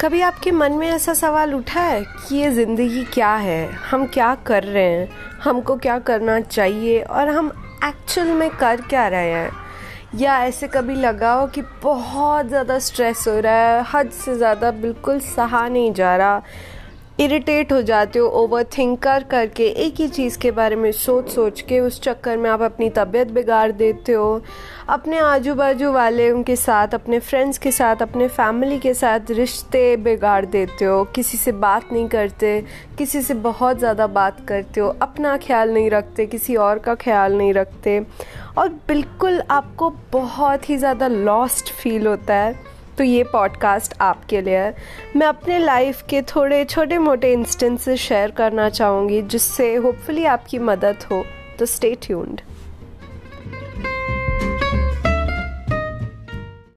कभी आपके मन में ऐसा सवाल उठा है कि ये ज़िंदगी क्या है? हम क्या कर रहे हैं? हमको क्या करना चाहिए? और हम एक्चुअल में कर क्या रहे हैं? या ऐसे कभी लगा हो कि बहुत ज़्यादा स्ट्रेस हो रहा है, हद से ज़्यादा बिल्कुल सहा नहीं जा रहा? इरिटेट हो जाते हो ओवर थिंक कर करके, एक ही चीज़ के बारे में सोच सोच के उस चक्कर में आप अपनी तबीयत बिगाड़ देते हो। अपने आजू बाजू वाले उनके साथ, अपने फ्रेंड्स के साथ, अपने फैमिली के साथ रिश्ते बिगाड़ देते हो। किसी से बात नहीं करते, किसी से बहुत ज़्यादा बात करते हो। अपना ख्याल नहीं रखते, किसी और का ख्याल नहीं रखते। और बिल्कुल आपको बहुत ही ज़्यादा लॉस्ट फील होता है। तो ये पॉडकास्ट आपके लिए है। मैं अपने लाइफ के थोड़े छोटे मोटे इंस्टेंसेस शेयर करना चाहूँगी, जिससे होपफुली आपकी मदद हो। तो स्टे ट्यून्ड